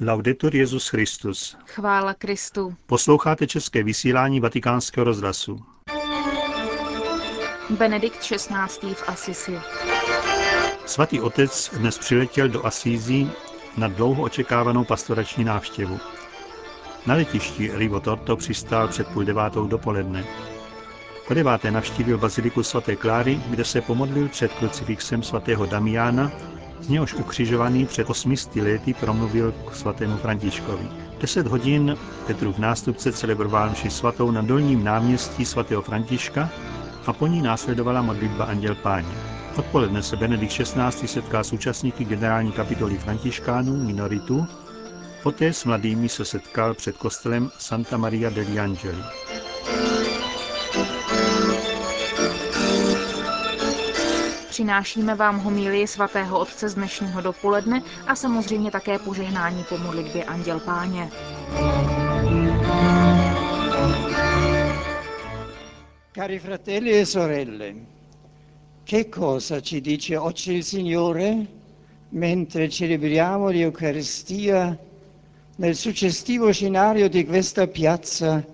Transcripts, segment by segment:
Laudetur Jezus Christus. Chvála Kristu. Posloucháte české vysílání Vatikánského rozhlasu. Benedikt XVI. v Asisi. Svatý otec dnes přiletěl do Asízí na dlouho očekávanou pastorační návštěvu. Na letišti Rivo Torto přistál před půl devátou dopoledne. Po deváté navštívil baziliku svaté Kláry, kde se pomodlil před krucifixem svatého Damiana, z něhož ukřižovaný před osmisty lety promluvil k svatému Františkovi. Deset hodin Petrův nástupce celebroval mši svatou na dolním náměstí svatého Františka a po ní následovala modlitba Anděl Páně. Odpoledne se Benedikt XVI. setká s účastníky generální kapitoly františkánů Minoritu, poté s mladými se setkal před kostelem Santa Maria degli Angeli. Přinášíme vám homílii svatého otce z dnešního dopoledne a samozřejmě také požehnání po modlitbě Anděl Páně. Cari fratelli e sorelle, che cosa ci dice oggi il Signore mentre celebriamo l'Eucaristia nel suggestivo scenario di questa piazza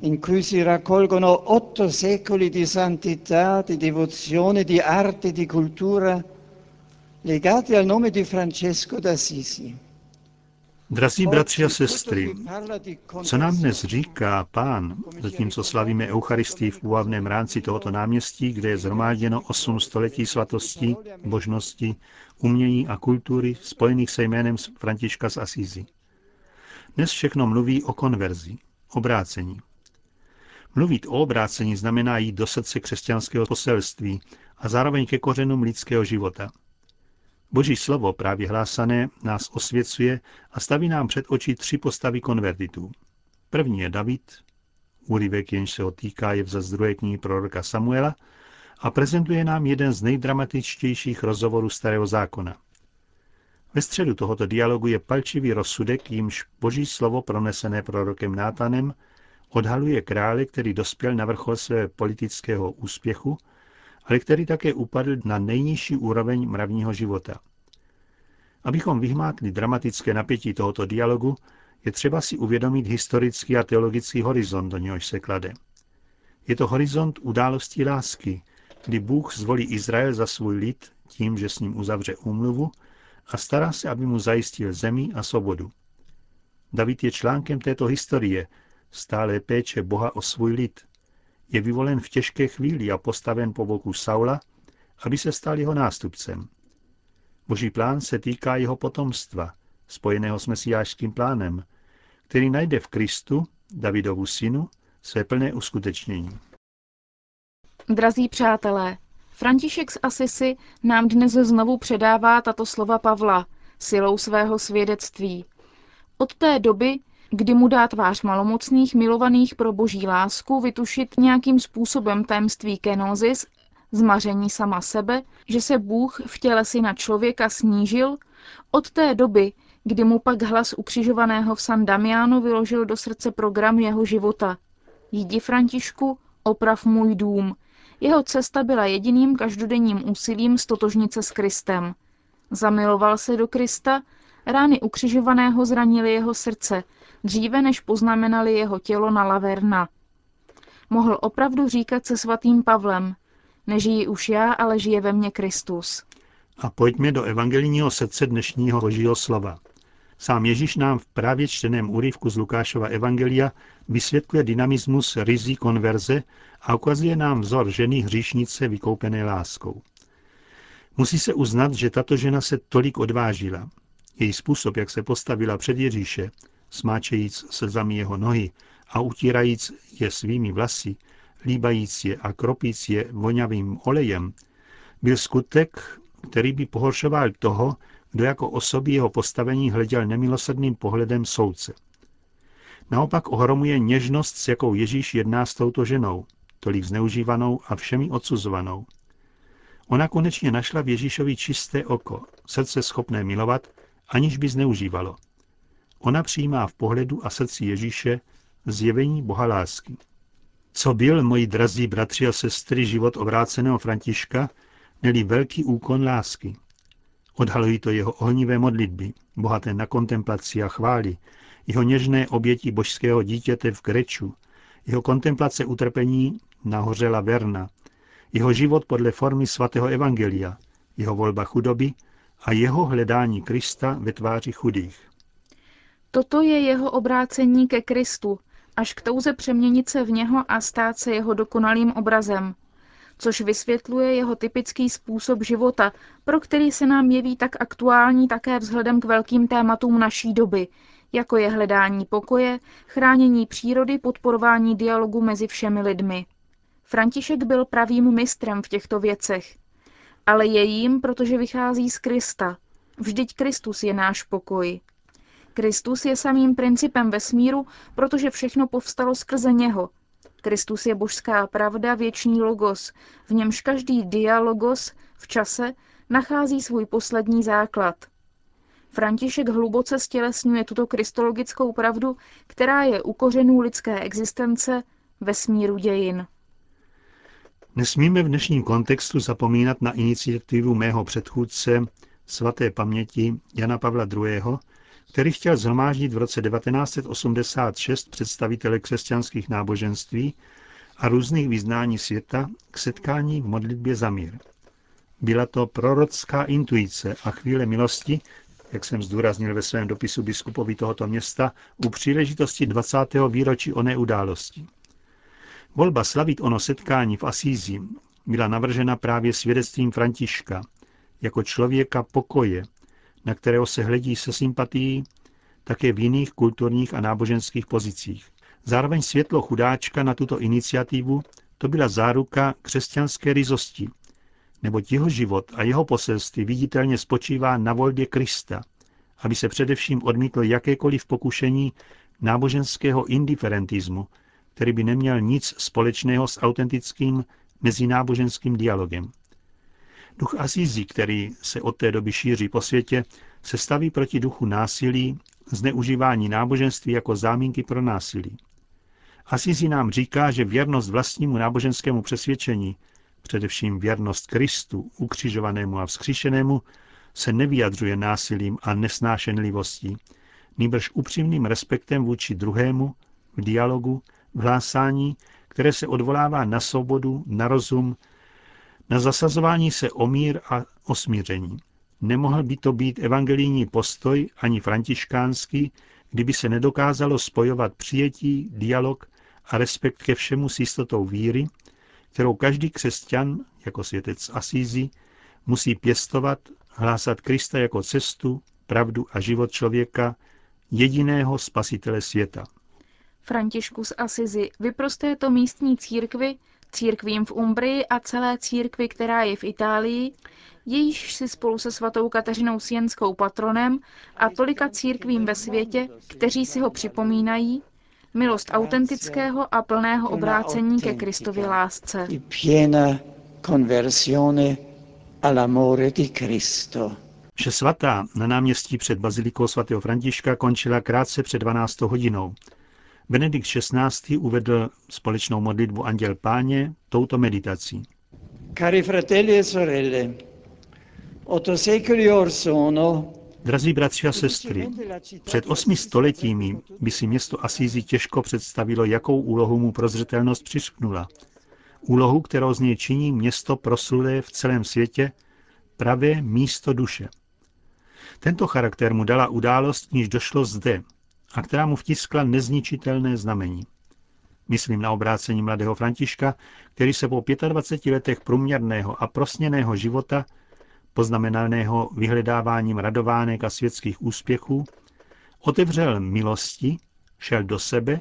in cui si raccolgono otto secoli di santità, di devozione, di arte, di cultura legati al nome di Francesco d'Assisi. Drazí bratři a sestry, co nám dnes říká pán, zatímco slavíme Eucharistii v půvabném rámci tohoto náměstí, kde je zhromáděno osm století svatosti, božnosti, umění a kultury spojených se jménem Františka z Asízy. Dnes všechno mluví o konverzi, obrácení. Mluvit o obrácení znamená jít do srdce křesťanského poselství a zároveň ke kořenům lidského života. Boží slovo, právě hlásané, nás osvěcuje a staví nám před oči tři postavy konvertitů. První je David, úryvek, jenž se ho týká, je vzat z druhé knihy proroka Samuela a prezentuje nám jeden z nejdramatičtějších rozhovorů Starého zákona. Ve středu tohoto dialogu je palčivý rozsudek, jímž boží slovo pronesené prorokem Nátanem odhaluje krále, který dospěl na vrchol svého politického úspěchu, ale který také upadl na nejnižší úroveň mravního života. Abychom vyhmátli dramatické napětí tohoto dialogu, je třeba si uvědomit historický a teologický horizont, do něhož se klade. Je to horizont událostí lásky, kdy Bůh zvolí Izrael za svůj lid tím, že s ním uzavře úmluvu a stará se, aby mu zajistil zemi a svobodu. David je článkem této historie, stále péče Boha o svůj lid. Je vyvolen v těžké chvíli a postaven po boku Saula, aby se stal jeho nástupcem. Boží plán se týká jeho potomstva, spojeného s mesiářským plánem, který najde v Kristu, Davidovu synu, své plné uskutečnění. Drazí přátelé, František z Asisi nám dnes znovu předává tato slova Pavla silou svého svědectví. Od té doby, kdy mu dá tvář malomocných milovaných pro boží lásku vytušit nějakým způsobem tajemství kenozis, zmaření sama sebe, že se Bůh v těle syna člověka snížil, od té doby, kdy mu pak hlas ukřižovaného v San Damiano vyložil do srdce program jeho života. Jdi, Františku, oprav můj dům. Jeho cesta byla jediným každodenním úsilím stotožnit se s Kristem. Zamiloval se do Krista, rány ukřižovaného zranily jeho srdce, dříve než poznamenali jeho tělo na Laverna. Mohl opravdu říkat se svatým Pavlem, nežijí už já, ale žije ve mně Kristus. A pojďme do evangelijního srdce dnešního božího slova. Sám Ježíš nám v právě čteném úryvku z Lukášova evangelia vysvětluje dynamismus rizí konverze a ukazuje nám vzor ženy hříšnice vykoupené láskou. Musí se uznat, že tato žena se tolik odvážila. Její způsob, jak se postavila před Ježíše, smáčejíc slzami jeho nohy a utírajíc je svými vlasy, líbajíc je a kropíc je voňavým olejem, byl skutek, který by pohoršoval toho, kdo jako osoby jeho postavení hleděl nemilosrdným pohledem soudce. Naopak ohromuje něžnost, s jakou Ježíš jedná s touto ženou, tolik zneužívanou a všemi odsuzovanou. Ona konečně našla v Ježíšovi čisté oko, srdce schopné milovat, aniž by zneužívalo. Ona přijímá v pohledu a srdci Ježíše zjevení Boha lásky. Co byl, moji drazí bratři a sestry, život obráceného Františka, neli velký úkon lásky. Odhalují to jeho ohnivé modlitby, bohaté na kontemplaci a chvály, jeho něžné oběti božského dítěte v Greču, jeho kontemplace utrpení na hoře La Verna, jeho život podle formy svatého evangelia, jeho volba chudoby a jeho hledání Krista ve tváři chudých. Toto je jeho obrácení ke Kristu, až k touze přeměnit se v něho a stát se jeho dokonalým obrazem, což vysvětluje jeho typický způsob života, pro který se nám jeví tak aktuální také vzhledem k velkým tématům naší doby, jako je hledání pokoje, chránění přírody, podporování dialogu mezi všemi lidmi. František byl pravým mistrem v těchto věcech, ale je jím, protože vychází z Krista. Vždyť Kristus je náš pokoj. Kristus je samým principem vesmíru, protože všechno povstalo skrze něho. Kristus je božská pravda, věčný logos, v němž každý dialogos v čase nachází svůj poslední základ. František hluboce stělesňuje tuto kristologickou pravdu, která je u kořenů lidské existence vesmíru dějin. Nesmíme v dnešním kontextu zapomínat na iniciativu mého předchůdce svaté paměti Jana Pavla II., který chtěl zhromáždit v roce 1986 představitele křesťanských náboženství a různých vyznání světa k setkání v modlitbě za mír. Byla to prorocká intuice a chvíle milosti, jak jsem zdůraznil ve svém dopisu biskupovi tohoto města, u příležitosti 20. výročí oné události. Volba slavit ono setkání v Asízi byla navržena právě svědectvím Františka, jako člověka pokoje, na kterého se hledí se sympatií také v jiných kulturních a náboženských pozicích. Zároveň světlo chudáčka na tuto iniciativu to byla záruka křesťanské ryzosti, neboť jeho život a jeho poselství viditelně spočívá na volbě Krista, aby se především odmítlo jakékoliv pokušení náboženského indiferentismu, který by neměl nic společného s autentickým mezináboženským dialogem. Duch Asízí, který se od té doby šíří po světě, se staví proti duchu násilí, zneužívání náboženství jako zámínky pro násilí. Asízí nám říká, že věrnost vlastnímu náboženskému přesvědčení, především věrnost Kristu, ukřižovanému a vzkříšenému, se nevyjadřuje násilím a nesnášenlivostí, nýbrž upřímným respektem vůči druhému, v dialogu, v hlásání, které se odvolává na svobodu, na rozum, na zasazování se o mír a o smíření. Nemohl by to být evangelijní postoj ani františkánský, kdyby se nedokázalo spojovat přijetí, dialog a respekt ke všemu s jistotou víry, kterou každý křesťan, jako světec Asízi, musí pěstovat, hlásat Krista jako cestu, pravdu a život člověka, jediného spasitele světa. Františkus Asizi vyprosté to místní církvi, církvím v Umbrii a celé církvi, která je v Itálii, jejíž si spolu se svatou Kateřinou Sienskou patronem a tolika církvím ve světě, kteří si ho připomínají, milost autentického a plného obrácení ke Kristově lásce. Vše svatá na náměstí před bazilikou svatého Františka končila krátce před 12 hodinou. Benedikt XVI. uvedl společnou modlitbu Anděl Páně touto meditací. Cari fratelli e sorelle, otto secoli or sono Drazí bratři a sestry, před osmi stoletími by si město Asízi těžko představilo, jakou úlohu mu prozřetelnost přišknula. Úlohu, kterou z něj činí město proslulé v celém světě, pravé místo duše. Tento charakter mu dala událost, níž došlo zde, a která mu vtiskla nezničitelné znamení. Myslím na obrácení mladého Františka, který se po 25 letech průměrného a prosněného života, poznamenaného vyhledáváním radovánek a světských úspěchů, otevřel milosti, šel do sebe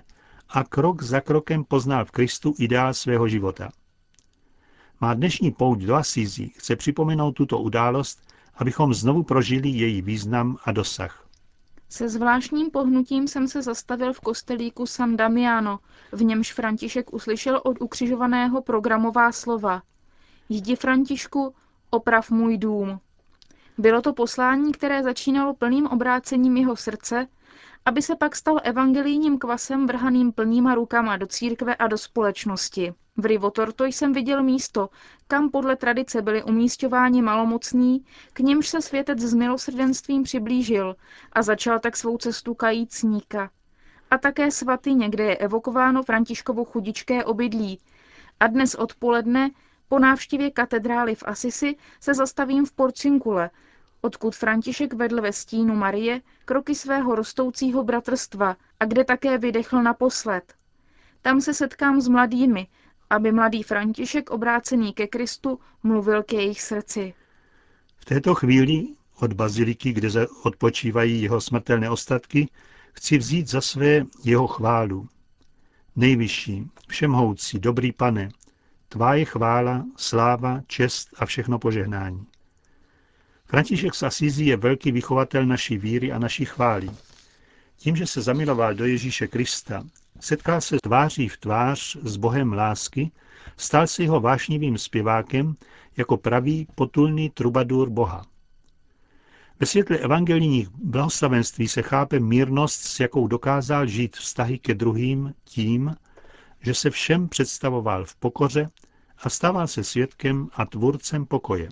a krok za krokem poznal v Kristu ideál svého života. Má dnešní pouť do Asízí chce připomenout tuto událost, abychom znovu prožili její význam a dosah. Se zvláštním pohnutím jsem se zastavil v kostelíku San Damiano, v němž František uslyšel od ukřižovaného programová slova. Jdi Františku, oprav můj dům. Bylo to poslání, které začínalo plným obrácením jeho srdce aby se pak stal evangelijním kvasem vrhaným plnýma rukama do církve a do společnosti. V Rivotorto jsem viděl místo, kam podle tradice byli umístěváni malomocní, k němž se světec s milosrdenstvím přiblížil a začal tak svou cestu kajícníka. A také svatyně, kde je evokováno Františkovo chudičké obydlí. A dnes odpoledne, po návštěvě katedrály v Asisi, se zastavím v Porcinkule, odkud František vedl ve stínu Marie kroky svého rostoucího bratrstva a kde také vydechl naposled. Tam se setkám s mladými, aby mladý František obrácený ke Kristu mluvil k jejich srdci. V této chvíli od baziliky, kde odpočívají jeho smrtelné ostatky, chci vzít za své jeho chválu. Nejvyšší, všemhoucí, dobrý pane, tvá je chvála, sláva, čest a všechno požehnání. František z Asizí je velký vychovatel naší víry a naší chvály. Tím, že se zamiloval do Ježíše Krista, setkal se tváří v tvář s Bohem lásky, stal se jeho vášnivým zpěvákem jako pravý potulný trubadur Boha. Ve světle evangelijních blahoslavenství se chápe mírnost, s jakou dokázal žít vztahy ke druhým tím, že se všem představoval v pokoře a stával se svědkem a tvůrcem pokoje.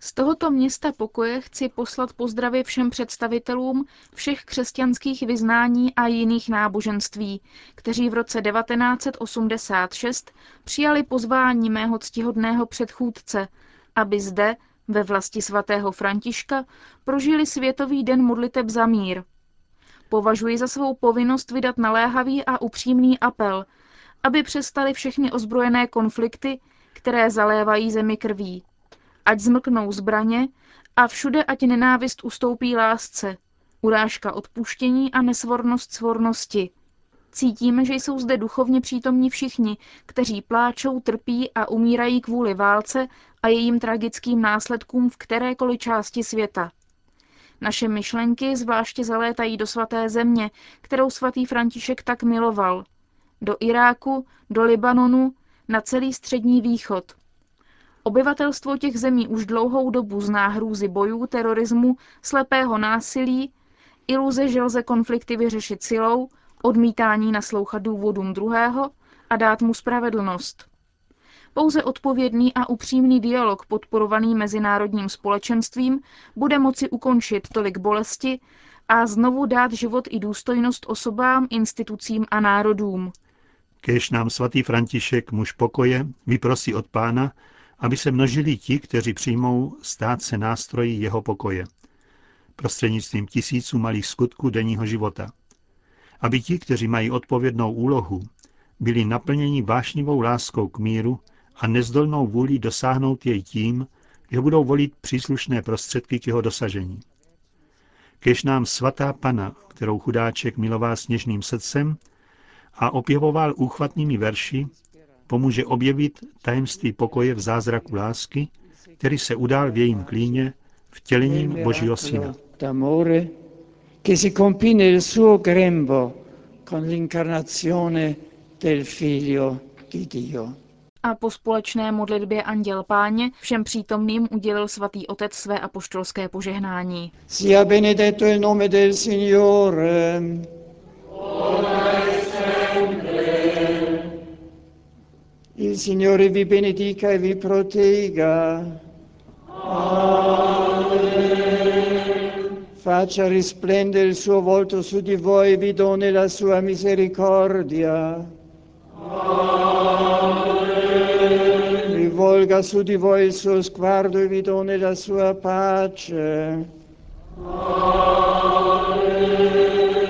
Z tohoto města pokoje chci poslat pozdravy všem představitelům všech křesťanských vyznání a jiných náboženství, kteří v roce 1986 přijali pozvání mého ctihodného předchůdce, aby zde, ve vlasti svatého Františka, prožili Světový den modliteb za mír. Považuji za svou povinnost vydat naléhavý a upřímný apel, aby přestali všechny ozbrojené konflikty, které zalévají zemi krví ať zmlknou zbraně a všude ať nenávist ustoupí lásce, urážka odpuštění a nesvornost svornosti. Cítíme, že jsou zde duchovně přítomní všichni, kteří pláčou, trpí a umírají kvůli válce a jejím tragickým následkům v kterékoliv části světa. Naše myšlenky zvláště zalétají do svaté země, kterou svatý František tak miloval. Do Iráku, do Libanonu, na celý střední východ – Obyvatelstvo těch zemí už dlouhou dobu zná hrůzy bojů, terorismu, slepého násilí, iluze, že lze konflikty vyřešit silou, odmítání naslouchat důvodům druhého a dát mu spravedlnost. Pouze odpovědný a upřímný dialog podporovaný mezinárodním společenstvím bude moci ukončit tolik bolesti a znovu dát život i důstojnost osobám, institucím a národům. Kéž nám svatý František, muž pokoje, vyprosí od pána, aby se množili ti, kteří přijmou stát se nástroji jeho pokoje, prostřednictvím tisíců malých skutků denního života. Aby ti, kteří mají odpovědnou úlohu, byli naplněni vášnivou láskou k míru a nezdolnou vůlí dosáhnout jej tím, že budou volit příslušné prostředky k jeho dosažení. Kež nám svatá pana, kterou chudáček miloval sněžným srdcem a opěvoval úchvatnými verši, pomůže objevit tajemství pokoje v zázraku lásky, který se udál v jejím klíně vtělením Božího Syna. che si compì nel suo grembo con l'incarnazione del Figlio di Dio. A po společné modlitbě Anděl Páně všem přítomným udělil svatý otec své apoštolské požehnání. Sia benedetto il nome del Signore. Il Signore vi benedica e vi protegga. Faccia risplendere il suo volto su di voi e vi doni la sua misericordia. Amen. Rivolga su di voi il suo sguardo e vi doni la sua pace. Amen.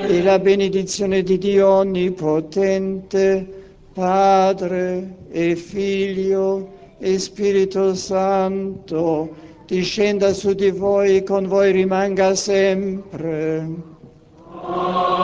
E la benedizione di Dio Onnipotente, Padre e Figlio e Spirito Santo, discenda su di voi e con voi rimanga sempre. Amen.